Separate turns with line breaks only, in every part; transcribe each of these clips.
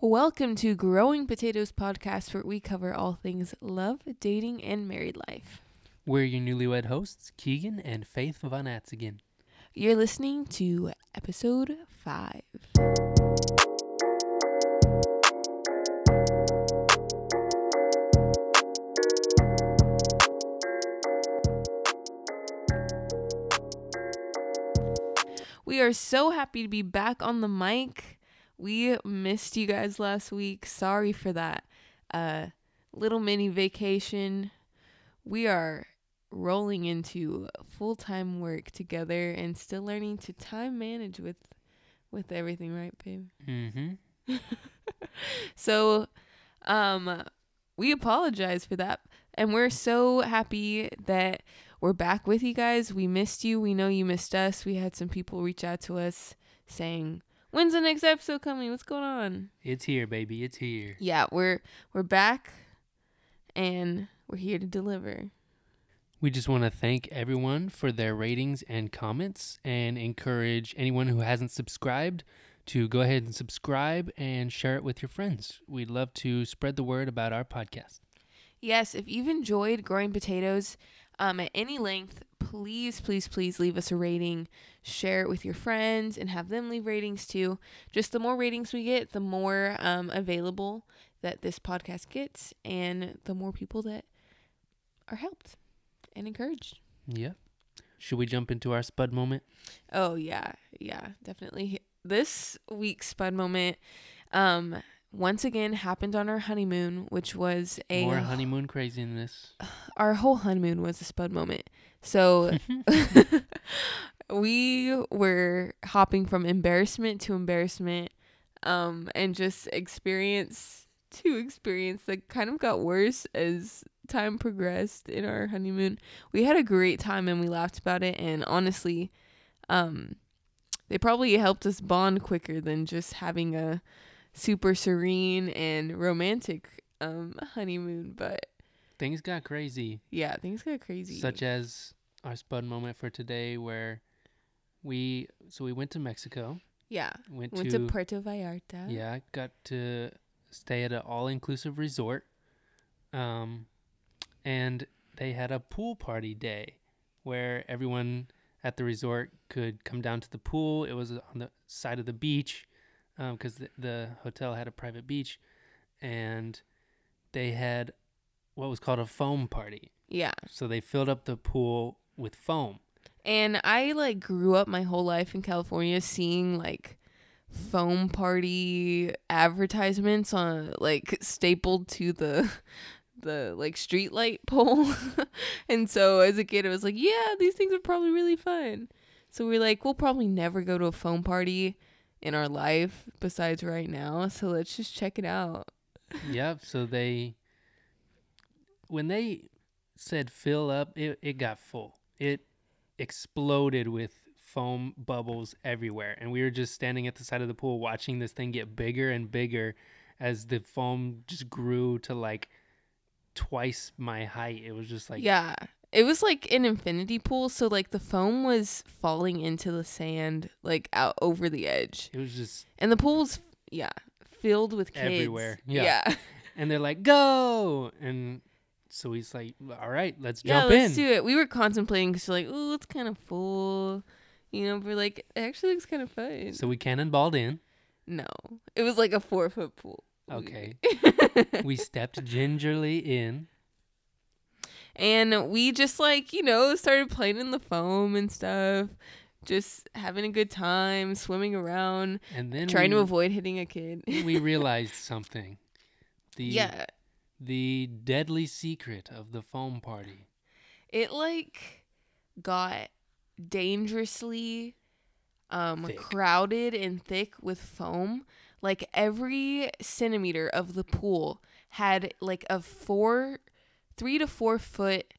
Welcome to Growing Potatoes podcast, where we cover all things love, dating, and married life.
We're your newlywed hosts, Keegan and Faith Von Atzigan.
You're listening to episode five. We are so happy to be back on the mic. We missed you guys last week. Sorry for that. Uh, little mini vacation. We are rolling into full time work together and still learning to time manage with with everything, right, babe?
Mm-hmm.
So, um, we apologize for that, and we're so happy that we're back with you guys. We missed you. We know you missed us. We had some people reach out to us saying, "When's the next episode coming? What's going on?"
It's here, baby. It's here.
Yeah, we're we're back, and we're here to deliver.
We just want to thank everyone for their ratings and comments and encourage anyone who hasn't subscribed to go ahead and subscribe and share it with your friends. We'd love to spread the word about our podcast.
Yes, if you've enjoyed growing potatoes um, at any length, please, please, please leave us a rating. Share it with your friends and have them leave ratings too. Just the more ratings we get, the more um, available that this podcast gets, and the more people that are helped and encouraged.
Yeah. Should we jump into our spud moment?
Oh yeah, yeah, definitely. This week's spud moment, um, once again happened on our honeymoon, which was a
More honeymoon craziness.
our whole honeymoon was a spud moment. So we were hopping from embarrassment to embarrassment, um, and just experience to experience that kind of got worse as time progressed in our honeymoon. We had a great time and we laughed about it and honestly, um, they probably helped us bond quicker than just having a super serene and romantic um honeymoon, but
Things got crazy.
yeah, things got crazy.
such as our spud moment for today where we so we went to Mexico.
yeah,
Went,
went
to,
to Puerto Vallarta.
yeah, got to stay at an all-inclusive resort. Um and they had a pool party day where everyone at the resort could come down to the pool. It was on the side of the beach Um, because the, the hotel had a private beach and they had what was called a foam party.
Yeah.
So they filled up the pool with foam.
And I like grew up my whole life in California seeing like foam party advertisements on like stapled to the the like street light pole. and so as a kid I was like, yeah, these things are probably really fun. So we are like, we'll probably never go to a foam party in our life besides right now. So let's just check it out.
yep. So they, when they said fill up, it, it got full. It exploded with foam bubbles everywhere. And we were just standing at the side of the pool watching this thing get bigger and bigger as the foam just grew to like twice my height. It was just like,
yeah. It was like an infinity pool, so like the foam was falling into the sand, like out over the edge.
it was just,
And the pool was, yeah, filled with kids.
Everywhere, yeah.
Yeah.
and they're like, go. And so he's like, all right, let's
Yeah,
jump
let's
in.
do it. We were contemplating because like, oh, it's kind of full. You know, we're like, it actually looks kind of fun.
So we cannonballed in.
no, it was like a four foot pool.
Okay. we stepped gingerly in.
And we just like, you know, started playing in the foam and stuff, just having a good time, swimming around,
And then
trying
we,
to avoid hitting a kid.
we realized something. The
yeah.
the deadly secret of the foam party.
it like got dangerously um
Thick.
crowded and thick with foam like every centimeter of the pool had like a four three to four foot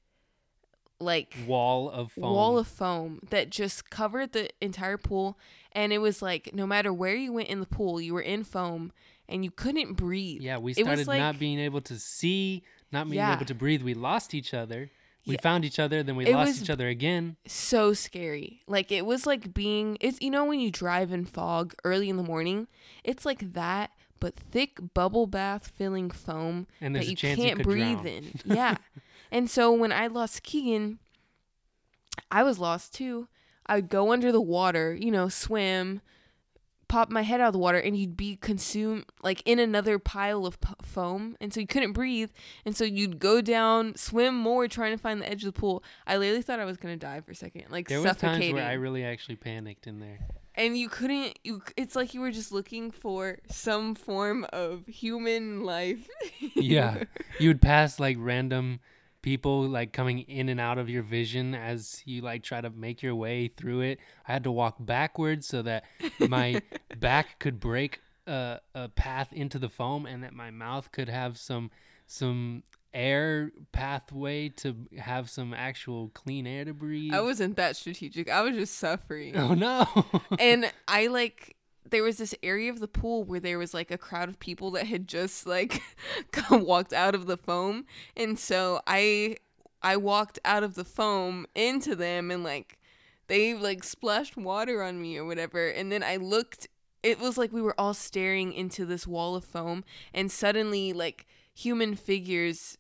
like
Wall of foam.
wall of foam that just covered the entire pool and it was like no matter where you went in the pool you were in foam and you couldn't breathe
yeah, we started not being able to see, not being
Yeah.
able to breathe. We lost each other. We
Yeah.
found each other, then we
It
lost each other again.
so scary. Like it was like being it's you know when you drive in fog early in the morning, it's like that but thick bubble bath filling foam
And
that you can't
you
breathe
drown.
in. Yeah. and so when I lost Keegan, I was lost too. I would go under the water, you know, swim, pop my head out of the water, and you'd be consumed like in another pile of p- foam. And so you couldn't breathe. And so you'd go down, swim more, trying to find the edge of the pool. I literally thought I was going to die for a second, like
There was
suffocating.
times where I really actually panicked in there.
And you couldn't, you, it's like you were just looking for some form of human life.
Yeah. You would pass like random people like coming in and out of your vision as you like try to make your way through it. I had to walk backwards so that my back could break a, a path into the foam and that my mouth could have some some air pathway to have some actual clean air to breathe.
I wasn't that strategic. I was just suffering.
oh no.
and I like there was this area of the pool where there was like a crowd of people that had just like walked out of the foam and so I I walked out of the foam into them and like they like splashed water on me or whatever and then I looked it was like we were all staring into this wall of foam and suddenly like human figures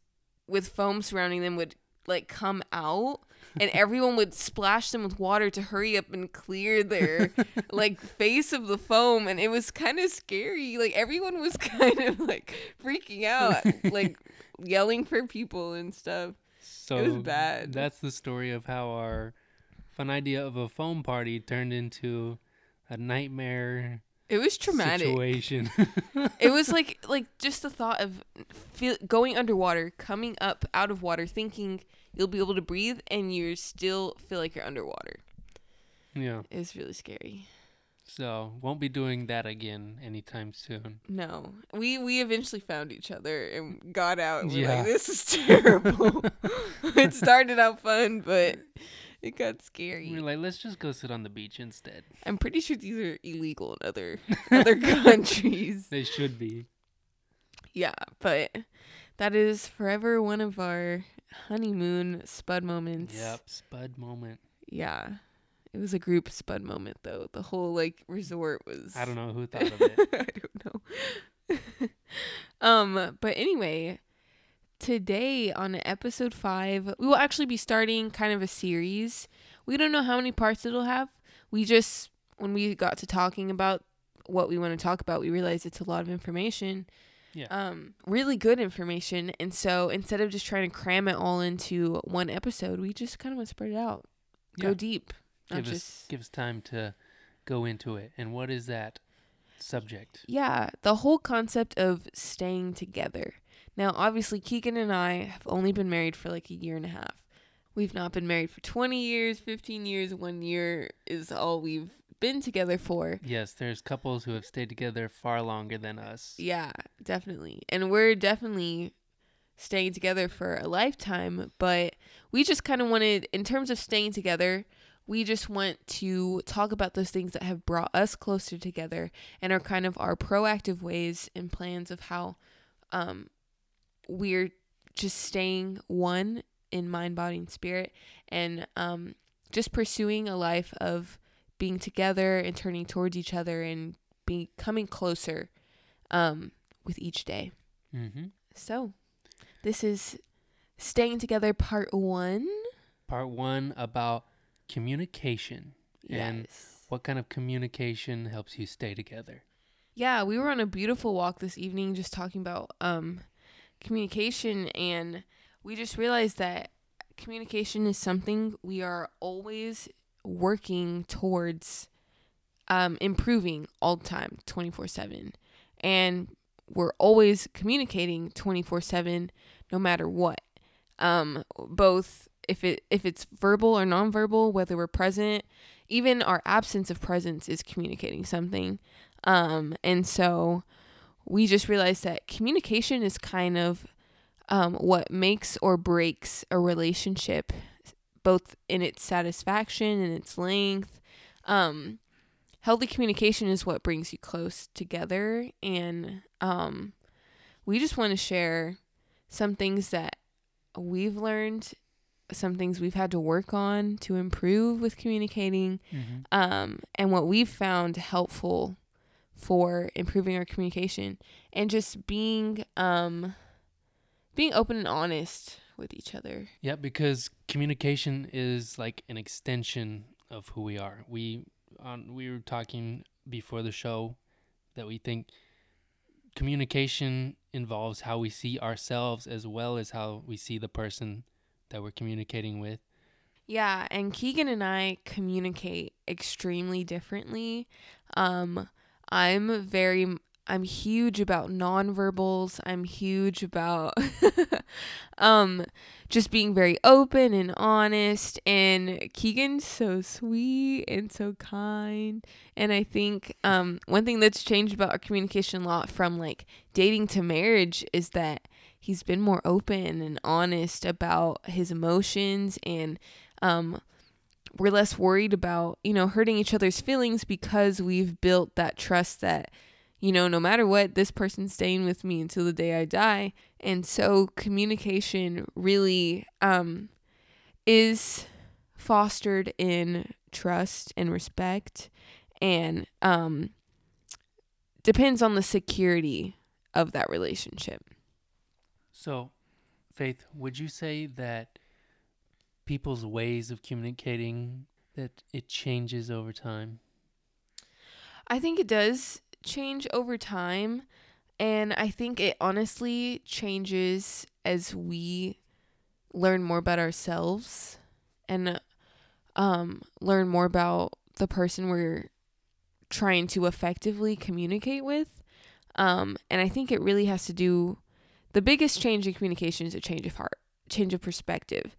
with foam surrounding them would like come out and everyone would splash them with water to hurry up and clear their like face of the foam and it was kind of scary like everyone was kind of like freaking out like yelling for people and stuff
So
bad.
That's the story of how our fun idea of a foam party turned into a nightmare
it was traumatic
situation.
it was like like just the thought of feel, going underwater coming up out of water thinking you'll be able to breathe and you still feel like you're underwater
yeah.
it was really scary
So won't be doing that again anytime soon.
no we we eventually found each other and got out and we're
Yeah.
like this is terrible it started out fun but it got scary
We're like, let's just go sit on the beach instead.
i'm pretty sure these are illegal in other other countries
They should be.
yeah but that is forever one of our honeymoon spud moments
Yep. Spud moment.
yeah it was a group spud moment though the whole like resort was
I don't know who thought of it.
I don't know. um, but anyway, today on episode five, we will actually be starting kind of a series. We don't know how many parts it'll have. We just when we got to talking about what we want to talk about, we realized it's a lot of information.
Yeah.
Um, really good information. And so instead of just trying to cram it all into one episode, we just kind of want to spread it out. Go deep.
Give us
just
give us time to go into it. And what is that subject?
Yeah, the whole concept of staying together. Now, obviously, Keegan and I have only been married for like a year and a half. We've not been married for 20 years, 15 years, one year is all we've been together for.
Yes, there's couples who have stayed together far longer than us.
Yeah, definitely. And we're definitely staying together for a lifetime, but we just kind of wanted, in terms of staying together, we just want to talk about those things that have brought us closer together and are kind of our proactive ways and plans of how um, we're just staying one in mind, body, and spirit, and um, just pursuing a life of being together and turning towards each other and becoming closer um, with each day.
Mm-hmm.
So, this is Staying Together Part 1.
Part one about communication and what kind of communication helps you stay together.
Yeah, we were on a beautiful walk this evening just talking about um, communication, and we just realized that communication is something we are always working towards um, improving all the time, 24 7. And we're always communicating 24 7 no matter what. Um, both if it if it's verbal or nonverbal, whether we're present, even our absence of presence is communicating something. Um, and so we just realized that communication is kind of um, what makes or breaks a relationship, both in its satisfaction and its length. Um, healthy communication is what brings you close together. And um, we just want to share some things that we've learned, some things we've had to work on to improve with communicating
Mm-hmm.
um, and what we've found helpful for improving our communication and just being um being open and honest with each other.
Yeah, because communication is like an extension of who we are. We on we were talking before the show that we think communication involves how we see ourselves as well as how we see the person that we're communicating with.
Yeah, and Keegan and I communicate extremely differently. Um I'm very I'm huge about nonverbals. I'm huge about um just being very open and honest and Keegan's so sweet and so kind. And I think um one thing that's changed about our communication a lot from like dating to marriage is that he's been more open and honest about his emotions and um we're less worried about, you know, hurting each other's feelings because we've built that trust that you know, no matter what, this person's staying with me until the day I die. And so communication really um, is fostered in trust and respect and um, depends on the security of that relationship.
So, Faith, would you say that people's ways of communicating that it changes over time?
I think it does change over time. And I think it honestly changes as we learn more about ourselves and um, learn more about the person we're trying to effectively communicate with. Um, and I think it really has to do the biggest change in communication is a change of heart, change of perspective,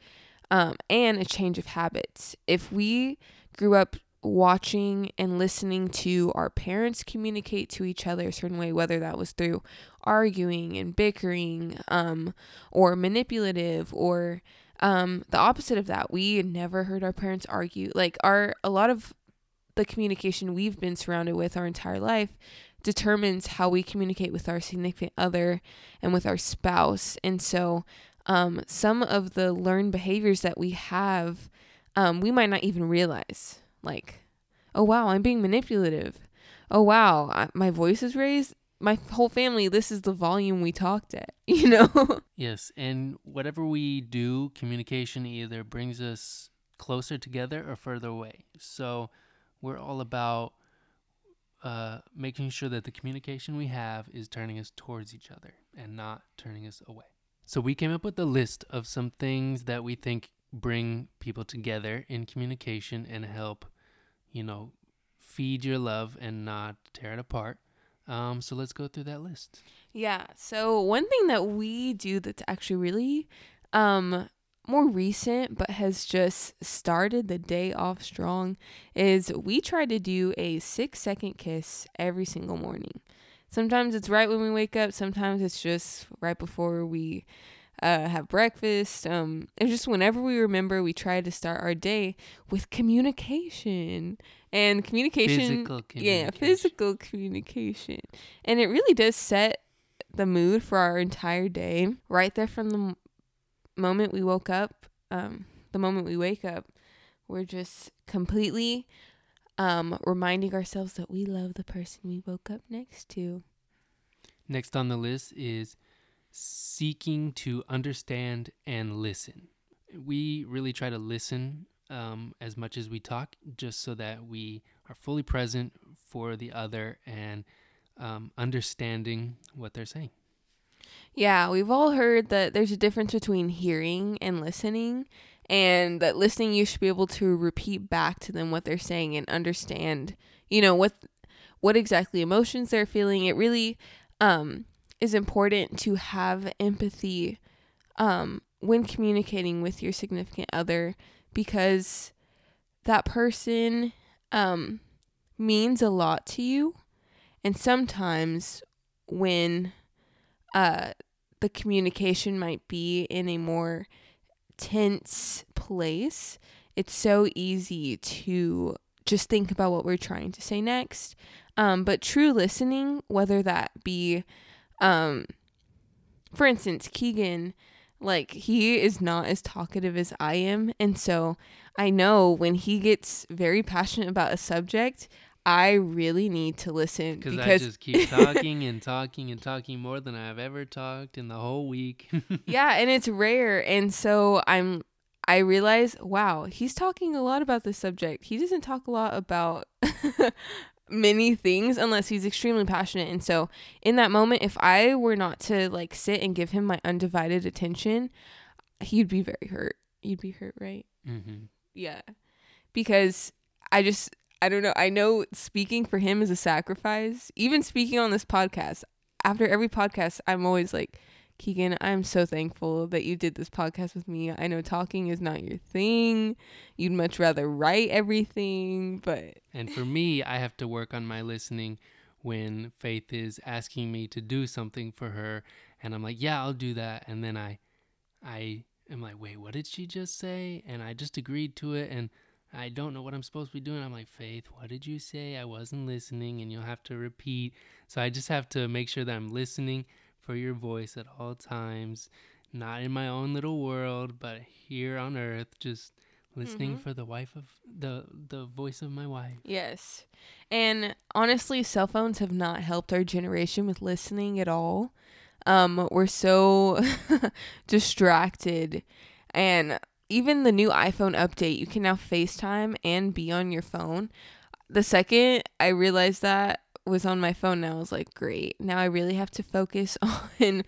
um, and a change of habits. If we grew up watching and listening to our parents communicate to each other a certain way, whether that was through arguing and bickering, um, or manipulative, or um, the opposite of that. We never heard our parents argue. Like our a lot of the communication we've been surrounded with our entire life determines how we communicate with our significant other and with our spouse. And so um, some of the learned behaviors that we have, um, we might not even realize like, oh wow, I'm being manipulative. Oh wow, I, my voice is raised. My whole family, this is the volume we talked at, you know?
yes, and whatever we do, communication either brings us closer together or further away. So we're all about uh, making sure that the communication we have is turning us towards each other and not turning us away. So we came up with a list of some things that we think bring people together in communication and help, you know, feed your love and not tear it apart. Um, so let's go through that list.
Yeah. So one thing that we do that's actually really um more recent but has just started the day off strong is we try to do a 6 second kiss every single morning. Sometimes it's right when we wake up, sometimes it's just right before we uh, have breakfast. Um, and just whenever we remember, we try to start our day with communication and communication.
Physical communication.
Yeah, physical communication. And it really does set the mood for our entire day right there from the m- moment we woke up. Um, the moment we wake up, we're just completely um, reminding ourselves that we love the person we woke up next to.
Next on the list is seeking to understand and listen. We really try to listen um, as much as we talk, just so that we are fully present for the other and um, understanding what they're saying.
Yeah, we've all heard that there's a difference between hearing and listening, and that listening you should be able to repeat back to them what they're saying and understand, you know, what what exactly emotions they're feeling. It really um is important to have empathy um, when communicating with your significant other because that person um, means a lot to you. And sometimes when uh, the communication might be in a more tense place, it's so easy to just think about what we're trying to say next. Um, but true listening, whether that be um, for instance, Keegan, like he is not as talkative as I am, and so I know when he gets very passionate about a subject, I really need to listen
Because I just keep talking and talking and talking more than I've ever talked in the whole week.
yeah, and it's rare. And so I'm I realize, wow, he's talking a lot about this subject. He doesn't talk a lot about many things unless he's extremely passionate. And so in that moment, if I were not to like sit and give him my undivided attention, he'd be very hurt. You'd be hurt, right?
hmm
Yeah. Because I just I don't know. I know speaking for him is a sacrifice. Even speaking on this podcast, after every podcast, I'm always like, Keegan, I'm so thankful that you did this podcast with me. I know talking is not your thing. You'd much rather write everything, but
And for me, I have to work on my listening when Faith is asking me to do something for her, and I'm like, "Yeah, I'll do that," and then I, I am like, "Wait, what did she just say?" And I just agreed to it, and I don't know what I'm supposed to be doing. I'm like, Faith, what did you say? I wasn't listening, and you'll have to repeat. So I just have to make sure that I'm listening for your voice at all times, not in my own little world, but here on earth, just listening
Mhm.
for the wife of the the voice of my wife.
Yes. And honestly, cell phones have not helped our generation with listening at all. Um, we're so distracted. And even the new iPhone update, you can now FaceTime and be on your phone. The second I realized that was on my phone, now I was like, great. Now I really have to focus on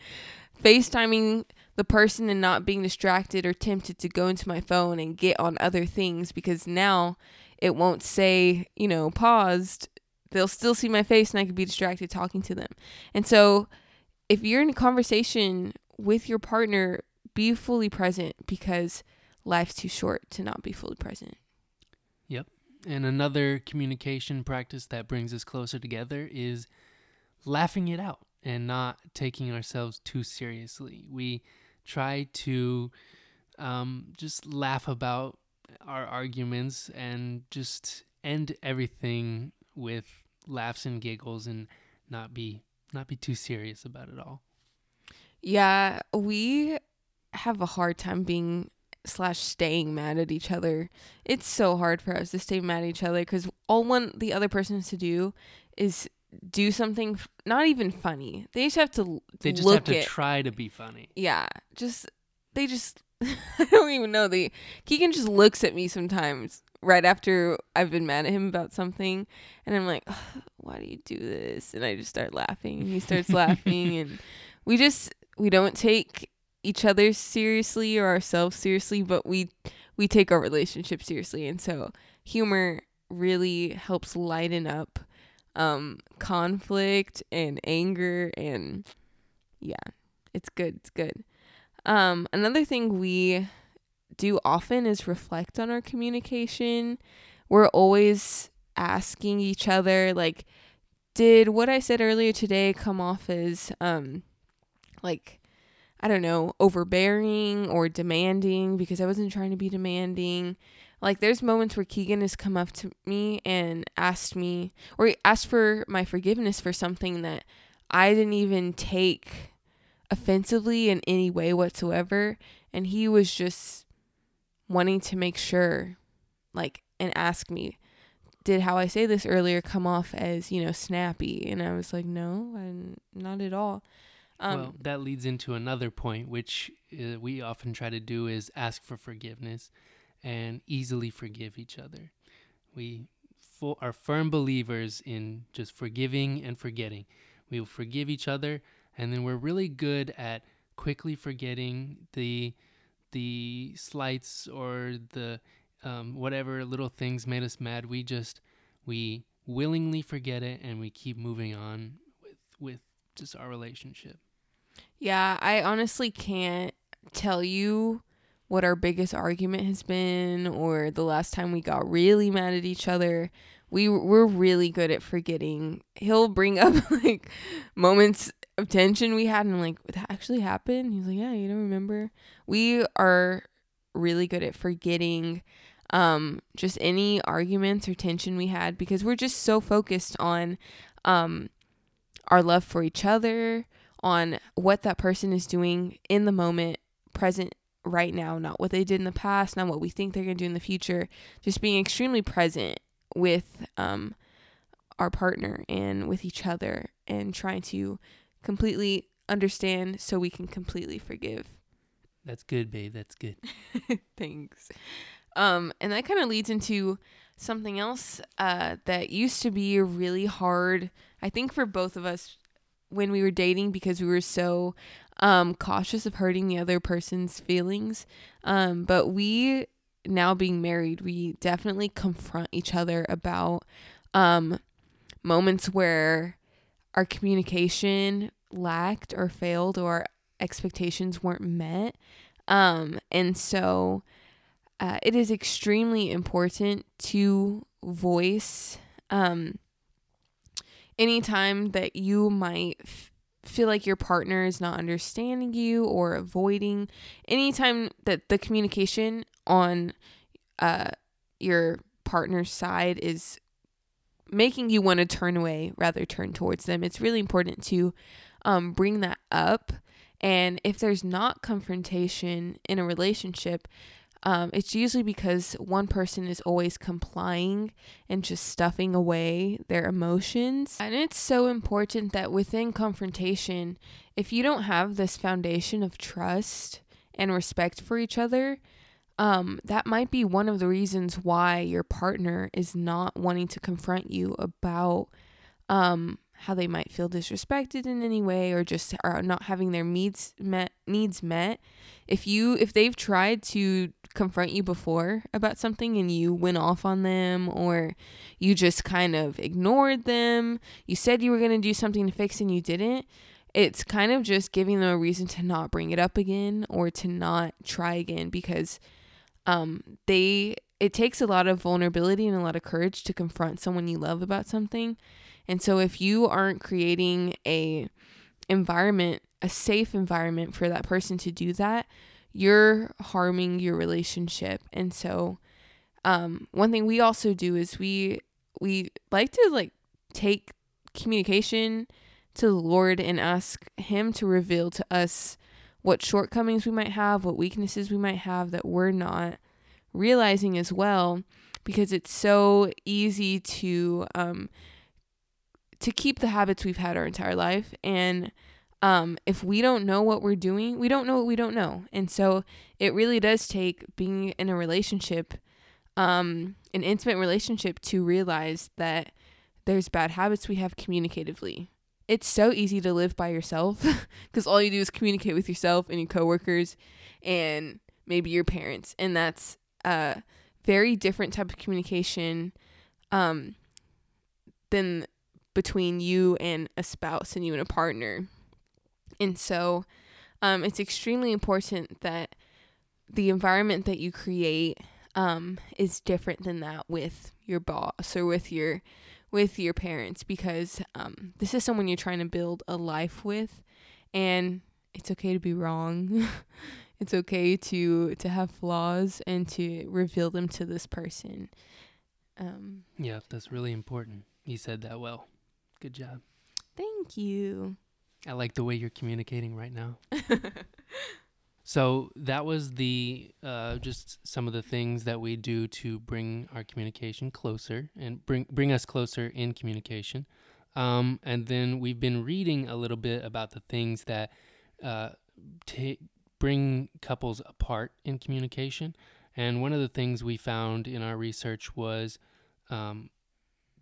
FaceTiming the person and not being distracted or tempted to go into my phone and get on other things because now it won't say, you know, paused. They'll still see my face and I could be distracted talking to them. And so if you're in a conversation with your partner, be fully present because life's too short to not be fully present. Yep.
And another communication practice that brings us closer together is laughing it out and not taking ourselves too seriously. We try to um, just laugh about our arguments and just end everything with laughs and giggles and not be not be too serious about it all.
Yeah, we have a hard time being slash staying mad at each other. It's so hard for us to stay mad at each other because all one the other person has to do is do something f- not even funny. They just have to
They just have to
at
try to be funny.
yeah, just they just I don't even know. They Keegan just looks at me sometimes right after I've been mad at him about something, and I'm like, why do you do this? And I just start laughing, and he starts laughing, and we just we don't take each other seriously or ourselves seriously, but we we take our relationship seriously, and so humor really helps lighten up um conflict and anger and yeah it's good it's good. Um another thing we do often is reflect on our communication. We're always asking each other like did what i said earlier today come off as um like i don't know overbearing or demanding because i wasn't trying to be demanding. Like there's moments where keegan has come up to me and asked me or asked for my forgiveness for something that i didn't even take offensively in any way whatsoever. And he was just wanting to make sure like and ask me did how i say this earlier come off as you know snappy? And i was like no I'm not at all um
well, that leads into another point, which uh, we often try to do is ask for forgiveness and easily forgive each other. We fo- are firm believers in just forgiving and forgetting. We will forgive each other, and then we're really good at quickly forgetting the the slights or the um, whatever little things made us mad. We just we willingly forget it, and we keep moving on with with just our relationship.
Yeah, I honestly can't tell you what our biggest argument has been or the last time we got really mad at each other. We we're really good at forgetting. He'll bring up like moments of tension we had and I'm like, that actually happened? He's like, Yeah, you don't remember? We are really good at forgetting um just any arguments or tension we had because we're just so focused on um our love for each other, on what that person is doing in the moment, present right now, not what they did in the past, not what we think they're going to do in the future. Just being extremely present with um, our partner and with each other and trying to completely understand so we can completely forgive.
That's good, babe. That's good.
Thanks. Um, and that kind of leads into something else uh, that used to be really hard, I think, for both of us when we were dating because we were so um, cautious of hurting the other person's feelings. Um, but we, now being married, we definitely confront each other about um, moments where our communication lacked or failed or expectations weren't met. Um, and so uh, it is extremely important to voice um, anytime that you might f- feel like your partner is not understanding you or avoiding anytime that the communication on uh, your partner's side is making you want to turn away rather turn towards them it's really important to um, bring that up. And if there's not confrontation in a relationship um, it's usually because one person is always complying and just stuffing away their emotions. And it's so important that within confrontation, if you don't have this foundation of trust and respect for each other, um, that might be one of the reasons why your partner is not wanting to confront you about um, how they might feel disrespected in any way or just are not having their needs met needs met if you if they've tried to confront you before about something and you went off on them or you just kind of ignored them? You said you were going to do something to fix and you didn't. It's kind of just giving them a reason to not bring it up again or to not try again because um they it takes a lot of vulnerability and a lot of courage to confront someone you love about something. And so if you aren't creating a environment, a safe environment for that person to do that, you're harming your relationship. And so um one thing we also do is we we like to like take communication to the Lord and ask him to reveal to us what shortcomings we might have, what weaknesses we might have that we're not realizing as well because it's so easy to um to keep the habits we've had our entire life. And um, if we don't know what we're doing, we don't know what we don't know. And so it really does take being in a relationship, um, an intimate relationship, to realize that there's bad habits we have communicatively. It's so easy to live by yourself because all you do is communicate with yourself and your coworkers and maybe your parents. And that's a very different type of communication um, than between you and a spouse and you and a partner. And so um, it's extremely important that the environment that you create um, is different than that with your boss or with your with your parents because um, this is someone you're trying to build a life with and it's okay to be wrong it's okay to to have flaws and to reveal them to this person
um, yeah that's really important you said that well Good job.
Thank you.
I like the way you're communicating right now. so that was the uh, just some of the things that we do to bring our communication closer and bring bring us closer in communication. Um, and then we've been reading a little bit about the things that uh, t- bring couples apart in communication. And one of the things we found in our research was um,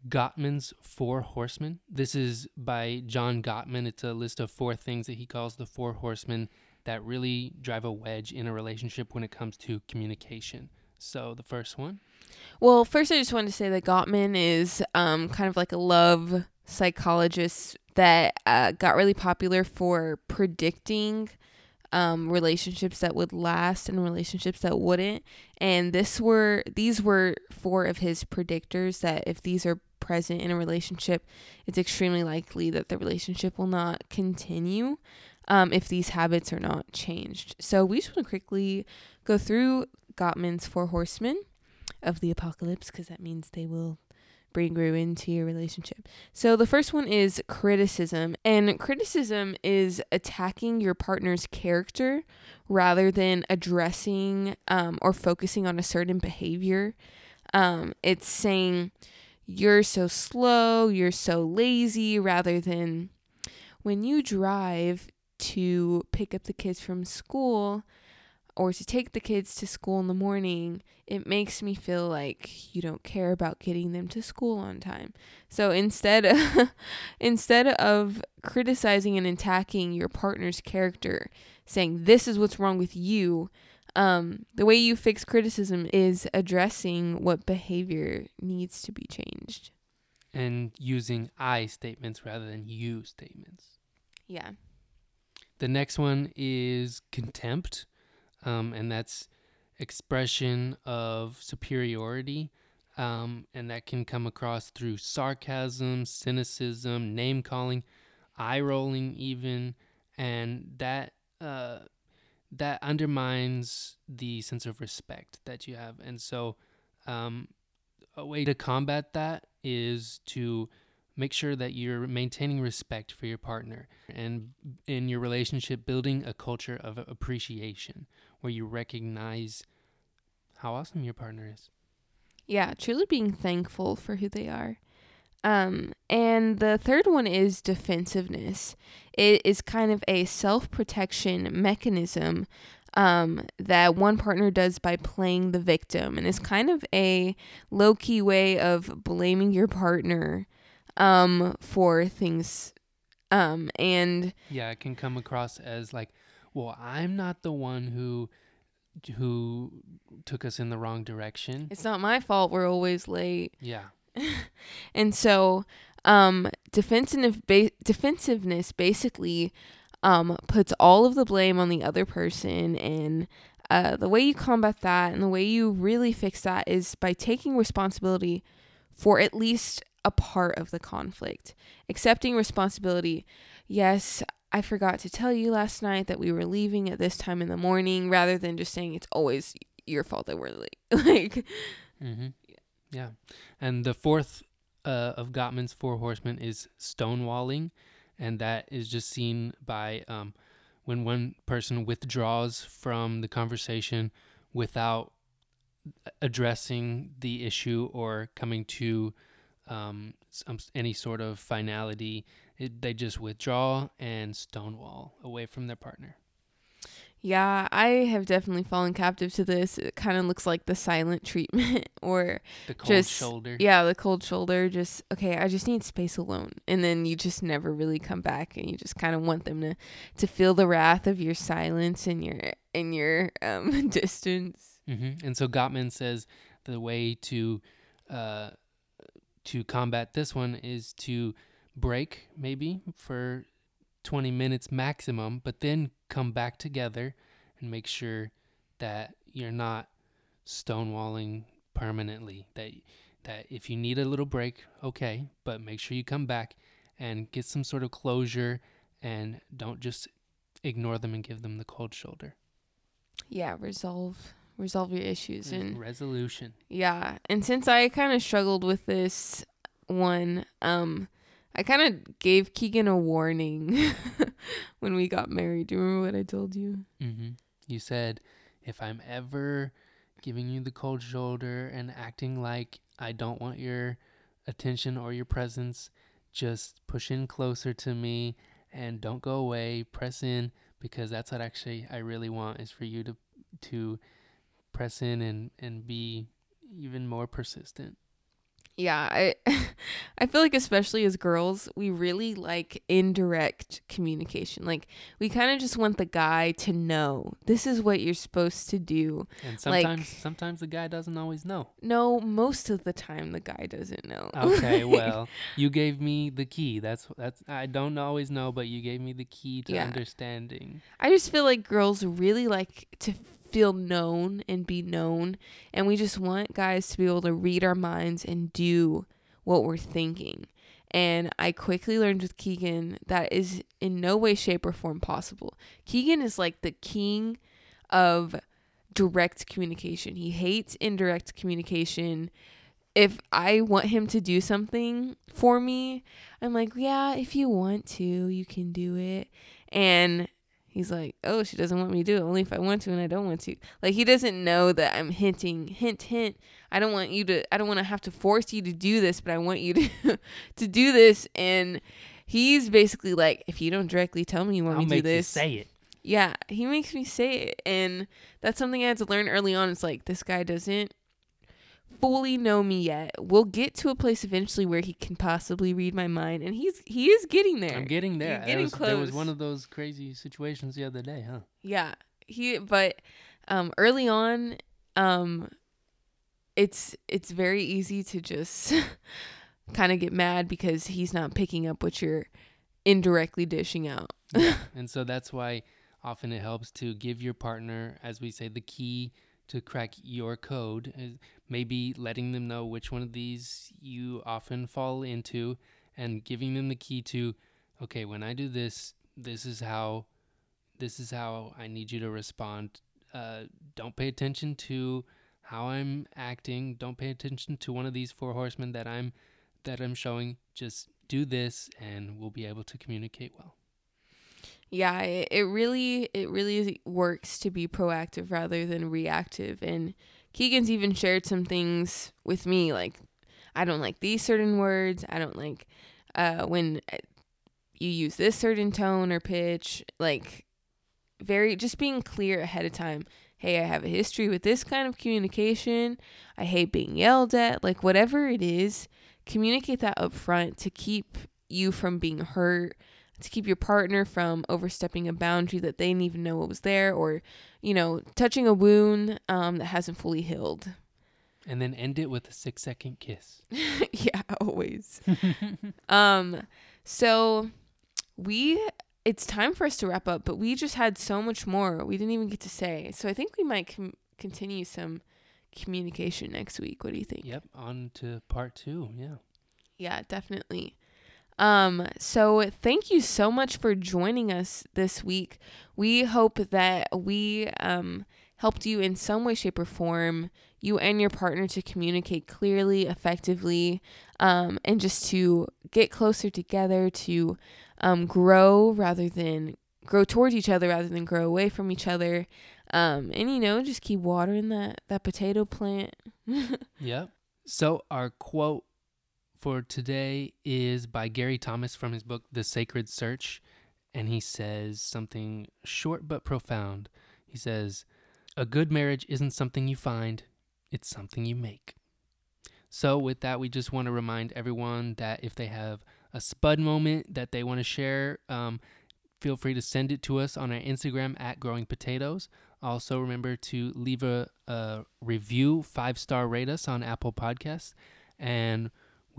Gottman's Four Horsemen. This is by John Gottman. It's a list of four things that he calls the four horsemen that really drive a wedge in a relationship when it comes to communication. So the first one.
Well, first I just wanted to say that Gottman is um, kind of like a love psychologist that uh, got really popular for predicting um, relationships that would last and relationships that wouldn't. And this were these were four of his predictors that if these are present in a relationship, it's extremely likely that the relationship will not continue um, if these habits are not changed. So we just want to quickly go through Gottman's four horsemen of the apocalypse because that means they will bring ruin to your relationship. So the first one is criticism. And criticism is attacking your partner's character rather than addressing um, or focusing on a certain behavior. Um, it's saying you're so slow, you're so lazy, rather than when you drive to pick up the kids from school or to take the kids to school in the morning, it makes me feel like you don't care about getting them to school on time. So instead of, instead of criticizing and attacking your partner's character, saying this is what's wrong with you, um, the way you fix criticism is addressing what behavior needs to be changed.
And using I statements rather than you statements.
Yeah.
The next one is contempt, um, and that's expression of superiority. Um, and that can come across through sarcasm, cynicism, name calling, eye rolling, even, and that uh, that undermines the sense of respect that you have. And so, um, a way to combat that is to make sure that you're maintaining respect for your partner and in your relationship building a culture of appreciation where you recognize how awesome your partner is
yeah truly being thankful for who they are um, and the third one is defensiveness. It is kind of a self protection mechanism um, that one partner does by playing the victim. And it's kind of a low key way of blaming your partner um, for things. Um, and
yeah, it can come across as like, well, I'm not the one who who took us in the wrong direction.
It's not my fault we're always late.
Yeah.
and so um defensive ba- defensiveness basically um puts all of the blame on the other person and uh, the way you combat that and the way you really fix that is by taking responsibility for at least a part of the conflict. Accepting responsibility. Yes, I forgot to tell you last night that we were leaving at this time in the morning rather than just saying it's always your fault that we're late. like,
mm-hmm. Yeah. And the fourth uh, of Gottman's four horsemen is stonewalling. And that is just seen by um, when one person withdraws from the conversation without addressing the issue or coming to um, some, any sort of finality. It, they just withdraw and stonewall away from their partner.
Yeah, I have definitely fallen captive to this. It kind of looks like the silent treatment or
the cold
just,
shoulder.
Yeah, the cold shoulder. Just okay, I just need space alone, and then you just never really come back, and you just kind of want them to to feel the wrath of your silence and your and your um distance.
Mm-hmm. And so Gottman says the way to uh to combat this one is to break maybe for 20 minutes maximum, but then come back together and make sure that you're not stonewalling permanently. That that if you need a little break, okay, but make sure you come back and get some sort of closure and don't just ignore them and give them the cold shoulder.
Yeah, resolve resolve your issues and
resolution.
Yeah. And since I kind of struggled with this one, um I kind of gave Keegan a warning when we got married. Do you remember what I told you?
Mm-hmm. You said, if I'm ever giving you the cold shoulder and acting like I don't want your attention or your presence, just push in closer to me and don't go away. Press in because that's what actually I really want is for you to to press in and and be even more persistent
yeah i i feel like especially as girls we really like indirect communication. Like we kind of just want the guy to know this is what you're supposed to do.
And sometimes like, sometimes the guy doesn't always know.
No most of the time the guy doesn't know.
Okay well you gave me the key. That's that's i don't always know but you gave me the key to yeah. understanding.
I just feel like girls really like to feel known and be known. And we just want guys to be able to read our minds and do what we're thinking. And I quickly learned with Keegan that is in no way, shape, or form possible. Keegan is like the king of direct communication. He hates indirect communication. If I want him to do something for me, I'm like, yeah, if you want to, you can do it. And he's like, "Oh, she doesn't want me to do it only if I want to and I don't want to." Like he doesn't know that I'm hinting, hint, hint. I don't want you to. I don't want to have to force you to do this, but I want you to to do this. And he's basically like, if you don't directly tell me you want
I'll
me to do
you
this,
say it.
yeah, he makes me say it, and that's something I had to learn early on. It's like this guy doesn't fully know me yet. We'll get to a place eventually where he can possibly read my mind, and he's he is getting there.
I'm getting there.
You're getting
was, there was one of those crazy situations the other day, huh?
Yeah. He but um early on um it's it's very easy to just kind of get mad because he's not picking up what you're indirectly dishing out.
And so that's why often it helps to give your partner, as we say, the key to crack your code. Maybe letting them know which one of these you often fall into and giving them the key to, okay, when I do this, this is how this is how I need you to respond. Uh, don't pay attention to how I'm acting. Don't pay attention to one of these four horsemen that I'm that I'm showing. Just do this and we'll be able to communicate well.
Yeah, it, it really it really works to be proactive rather than reactive. And Keegan's even shared some things with me like I don't like these certain words. I don't like uh, when uh, you use this certain tone or pitch. Like very just being clear ahead of time. Hey, I have a history with this kind of communication. I hate being yelled at. Like whatever it is, communicate that up front to keep you from being hurt to keep your partner from overstepping a boundary that they didn't even know what was there or you know touching a wound um, that hasn't fully healed
and then end it with a six second kiss.
yeah always um so we it's time for us to wrap up but we just had so much more we didn't even get to say so i think we might com- continue some communication next week what do you think
Yep, on to part two. Yeah.
Yeah, definitely. Um, so thank you so much for joining us this week. We hope that we um helped you in some way, shape, or form, you and your partner to communicate clearly, effectively, um, and just to get closer together, to um, grow rather than grow towards each other rather than grow away from each other. Um, and you know, just keep watering that that potato plant.
Yep. So our quote for today is by Gary Thomas from his book The Sacred Search, and he says something short but profound. He says, "A good marriage isn't something you find, it's something you make." So with that, we just want to remind everyone that if they have a spud moment that they want to share, um, feel free to send it to us on our Instagram at Growing Potatoes. Also, remember to leave a, a review, five star rate us on Apple Podcasts, and